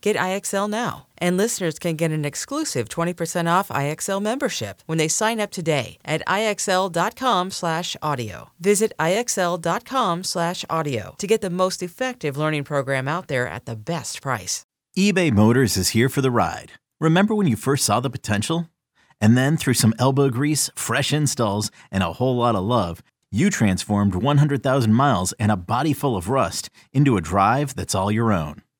Get IXL now. And listeners can get an exclusive 20% off IXL membership when they sign up today at IXL.com/audio. Visit IXL.com/audio to get the most effective learning program out there at the best price. eBay Motors is here for the ride. Remember when you first saw the potential? And then through some elbow grease, fresh installs, and a whole lot of love, you transformed 100,000 miles and a body full of rust into a drive that's all your own.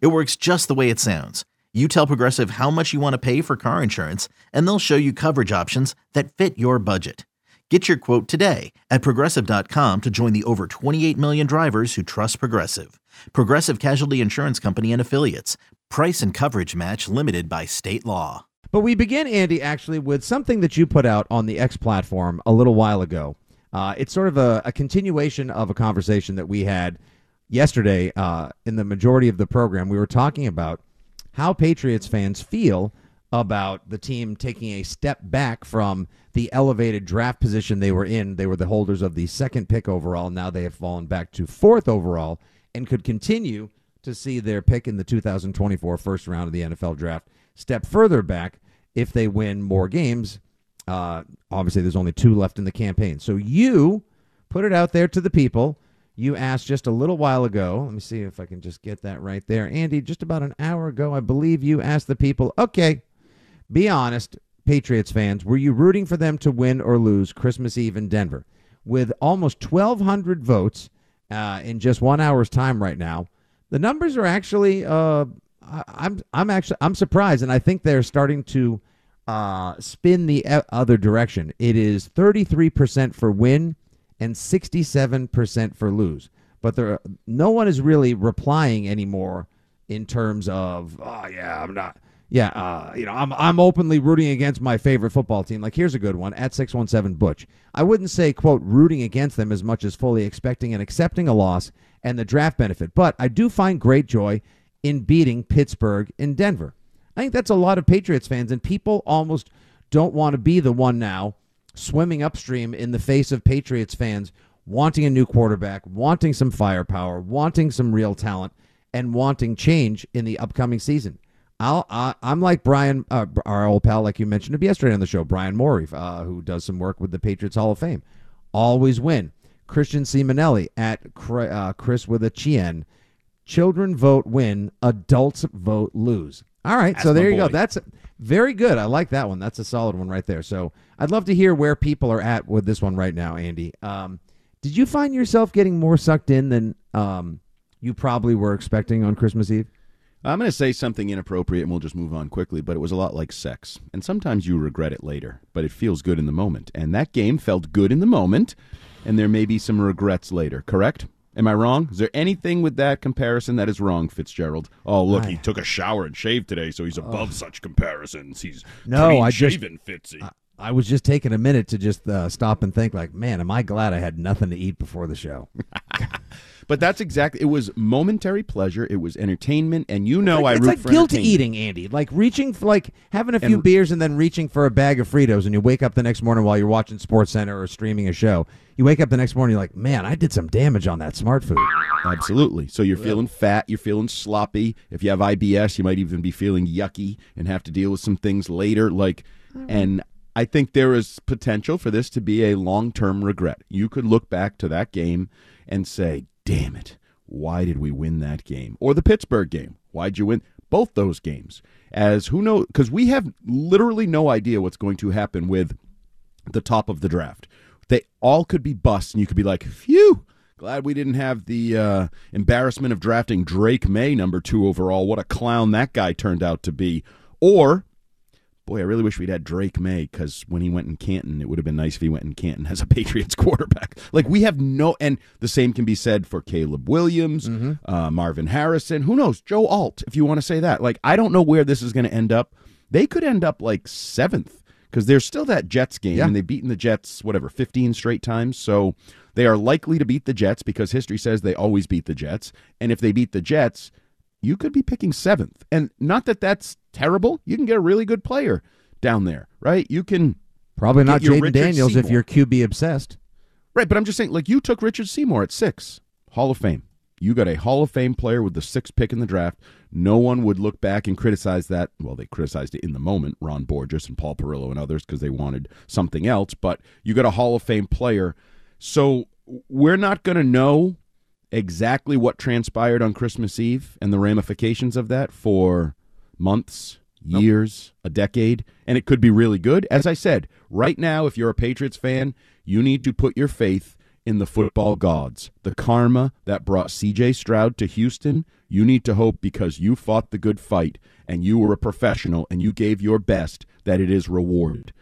It works just the way it sounds. You tell Progressive how much you want to pay for car insurance, and they'll show you coverage options that fit your budget. Get your quote today at progressive.com to join the over 28 million drivers who trust Progressive. Progressive Casualty Insurance Company and Affiliates. Price and coverage match limited by state law. But we begin, Andy, actually with something that you put out on the X platform a little while ago. Uh, it's sort of a, a continuation of a conversation that we had yesterday uh, in the majority of the program. We were talking about how Patriots fans feel about the team taking a step back from the elevated draft position they were in. They were the holders of the second pick overall. Now they have fallen back to fourth overall and could continue to see their pick in the 2024 first round of the NFL draft step further back if they win more games. Uh, obviously, there's only two left in the campaign. So you put it out there to the people. You asked just a little while ago. Let me see if I can just get that right there. Andy, just about an hour ago, I believe you asked the people, okay, be honest, Patriots fans, were you rooting for them to win or lose Christmas Eve in Denver? With almost 1,200 votes uh, in just one hour's time right now, the numbers are actually. Uh, I'm I'm actually I'm surprised, and I think they're starting to uh, spin the other direction. It is 33% for win and 67% for lose. But there, no one is really replying anymore in terms of, oh yeah, I'm not. Yeah, uh, you know, I'm I'm openly rooting against my favorite football team. Like here's a good one at 617 Butch. I wouldn't say quote rooting against them as much as fully expecting and accepting a loss and the draft benefit, but I do find great joy in beating Pittsburgh in Denver. I think that's a lot of Patriots fans and people almost don't want to be the one now swimming upstream in the face of Patriots fans wanting a new quarterback, wanting some firepower, wanting some real talent and wanting change in the upcoming season. I'll, I, I'm like Brian, uh, our old pal, like you mentioned him yesterday on the show, Brian Morey, uh, who does some work with the Patriots Hall of Fame. Always win. Christian Simonelli at uh, Chris with a Chien. Children vote win, adults vote lose. All right, That's so there you go. boy. That's very good. I like that one. That's a solid one right there. So I'd love to hear where people are at with this one right now, Andy. Um, did you find yourself getting more sucked in than um, you probably were expecting on Christmas Eve? I'm going to say something inappropriate and we'll just move on quickly, but it was a lot like sex. And sometimes you regret it later, but it feels good in the moment. And that game felt good in the moment, and there may be some regrets later, correct? Am I wrong? Is there anything with that comparison that is wrong, Fitzgerald? Oh, look, he took a shower and shaved today, so he's above such comparisons. He's No, I just, Fitzy. I, I was just taking a minute to just uh, stop and think, like, man, am I glad I had nothing to eat before the show? but that's exactly. It was momentary pleasure. It was entertainment, and you know I it's root like for guilty eating, Andy. Like reaching for like having a few And- beers and then reaching for a bag of Fritos, and you wake up the next morning while you're watching SportsCenter or streaming a show. You wake up the next morning, you're like, man, I did some damage on that smart food. Absolutely. So you're feeling fat, you're feeling sloppy. If you have IBS, you might even be feeling yucky and have to deal with some things later. Like, and I think there is potential for this to be a long term regret. You could look back to that game and say, damn it, why did we win that game? Or the Pittsburgh game. Why'd you win? Both those games. As who knows? Because we have literally no idea what's going to happen with the top of the draft. They all could be busts, and you could be like, phew. Glad we didn't have the uh, embarrassment of drafting Drake Maye number two overall. What a clown that guy turned out to be. Or, boy, I really wish we'd had Drake Maye because when he went in Canton, it would have been nice if he went in Canton as a Patriots quarterback. Like we have no, and the same can be said for Caleb Williams, uh, Marvin Harrison. Who knows? Joe Alt, if you want to say that. Like I don't know where this is going to end up. They could end up like seventh because there's still that Jets game, Yeah. and they've beaten the Jets whatever 15 straight times. So they are likely to beat the Jets because history says they always beat the Jets. And if they beat the Jets, you could be picking seventh. And not that that's terrible. You can get a really good player down there, right? You can. Probably not Jayden Daniels if you're QB obsessed. Right, but I'm just saying, like you took Richard Seymour at six, Hall of Fame. You got a Hall of Fame player with the sixth pick in the draft. No one would look back and criticize that. Well, they criticized it in the moment, Ron Borges and Paul Perillo and others, because they wanted something else. But you got a Hall of Fame player. So we're not going to know exactly what transpired on Christmas Eve and the ramifications of that for months, years, a decade, and it could be really good. As I said, right now, if you're a Patriots fan, you need to put your faith in the football gods. The karma that brought CJ Stroud to Houston, you need to hope because you fought the good fight and you were a professional and you gave your best that it is rewarded.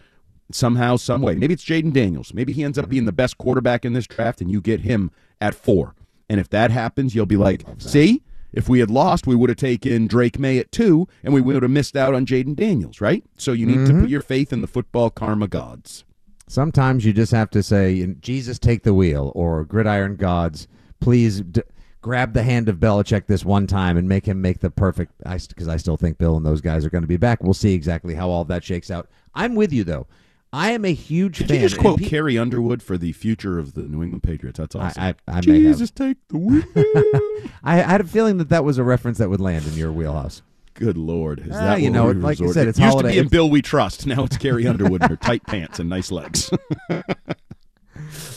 Somehow, some way. Maybe it's Jayden Daniels. Maybe he ends up being the best quarterback in this draft and you get him at four. And if that happens, you'll be like, see, if we had lost, we would have taken Drake Maye at two, and we would have missed out on Jayden Daniels, right? So you need to put mm-hmm. your faith in the football karma gods. Sometimes you just have to say, Jesus, take the wheel, or gridiron gods, please d- grab the hand of Belichick this one time and make him make the perfect. Because I, still think Bill and those guys are going to be back. We'll see exactly how all that shakes out. I'm with you, though. I am a huge Did fan. you just quote pe- Carrie Underwood for the future of the New England Patriots? That's awesome. I, I, I may have. Jesus, take the wheel. I, I had a feeling that that was a reference that would land in your wheelhouse. Good Lord. Is Ah, that you what know, like I resort- said, it it's used holiday. to be in Bill We Trust. Now it's Carrie Underwood in her tight pants and nice legs.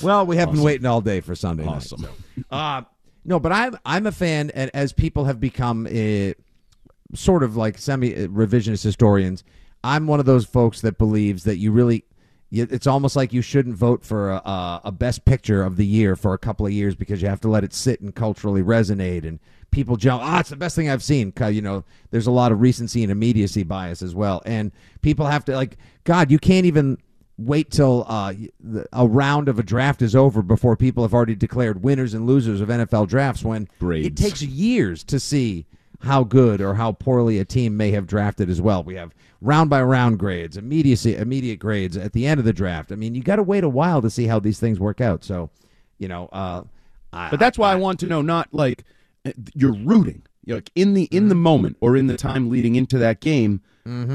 Well, we have been waiting all day for Sunday night. awesome. Uh, no, but I'm I'm a fan, and as people have become uh, sort of like semi revisionist historians, I'm one of those folks that believes that you really it's almost like you shouldn't vote for a, a, best picture of the year for a couple of years because you have to let it sit and culturally resonate and people jump. Ah, it's the best thing I've seen. You know, there's a lot of recency and immediacy bias as well, and people have to like. God, you can't even wait till uh, a round of a draft is over before people have already declared winners and losers of NFL drafts when it takes years to see how good or how poorly a team may have drafted as well. We have round by round grades, immediacy, immediate grades at the end of the draft. I mean, you got to wait a while to see how these things work out. So, you know, uh, I, But that's why I want to know not like uh, you're rooting. You're like in the in the moment or in the time leading into that game,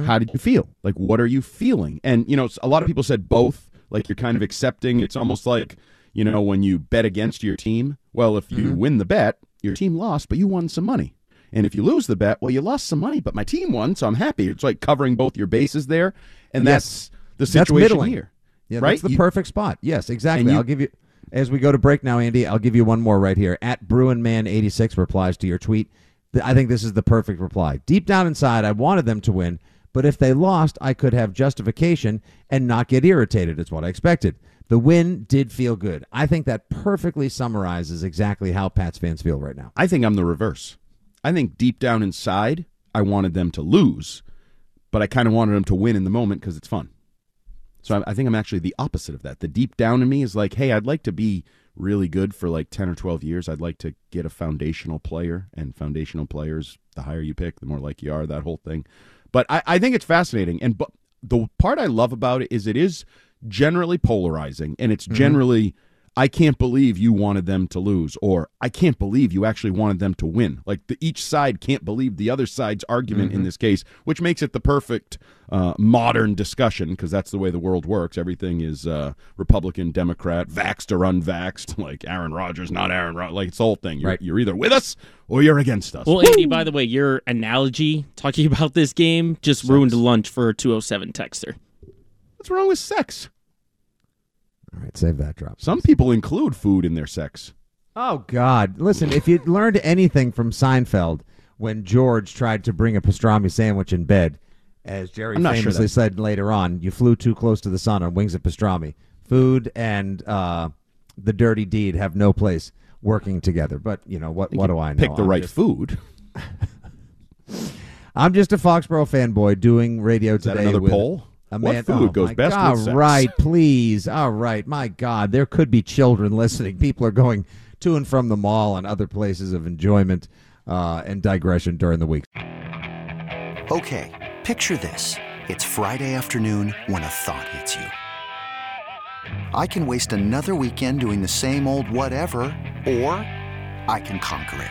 how did you feel? Like what are you feeling? And you know, a lot of people said both. Like you're kind of accepting. It's almost like you know when you bet against your team. Well, if you win the bet, your team lost, but you won some money. And if you lose the bet, well, you lost some money, but my team won, so I'm happy. It's like covering both your bases there, and Yes. that's the situation middling. here. Yeah, right? that's the You- perfect spot. Yes, exactly. you- I'll give you as we go to break now, Andy. I'll give you one more right here. At BruinMan86 replies to your tweet. I think this is the perfect reply. Deep down inside, I wanted them to win, but if they lost, I could have justification and not get irritated. It's what I expected. The win did feel good. I think that perfectly summarizes exactly how Pats fans feel right now. I think I'm the reverse. I think deep down inside, I wanted them to lose, but I kind of wanted them to win in the moment because it's fun. So I, I think I'm actually the opposite of that. The deep down in me is like, hey, I'd like to be really good for like 10 or 12 years, I'd like to get a foundational player. And foundational players, the higher you pick, the more like you are, that whole thing. But I, I think it's fascinating. And but the part I love about it is it is generally polarizing and it's mm-hmm. generally I can't believe you wanted them to lose, or I can't believe you actually wanted them to win. Like the, each side can't believe the other side's argument in this case, which makes it the perfect uh, modern discussion because that's the way the world works. Everything is uh, Republican, Democrat, vaxxed or unvaxxed. Like Aaron Rodgers, not Aaron Rodgers. Like it's the whole thing. You're, Right. you're either with us or you're against us. Well, Andy, by the way, your analogy talking about this game just ruined lunch for a 207 texter. What's wrong with sex? All right, save that drop. Some people include food in their sex. Oh God! Listen, if you learned anything from Seinfeld when George tried to bring a pastrami sandwich in bed, as Jerry I'm not sure famously that- said later on, you flew too close to the sun on wings of pastrami. Food and uh, the dirty deed have no place working together. But you know what? What do I know? Pick the I'm right just- food. I'm just a Foxborough fanboy doing radio Is that today. another with poll? A What man, food oh, goes my best God, with sex? right, please. All right. My God, there could be children listening. People are going to and from the mall and other places of enjoyment uh, and digression during the week. Okay, picture this. It's Friday afternoon when a thought hits you. I can waste another weekend doing the same old whatever, or I can conquer it.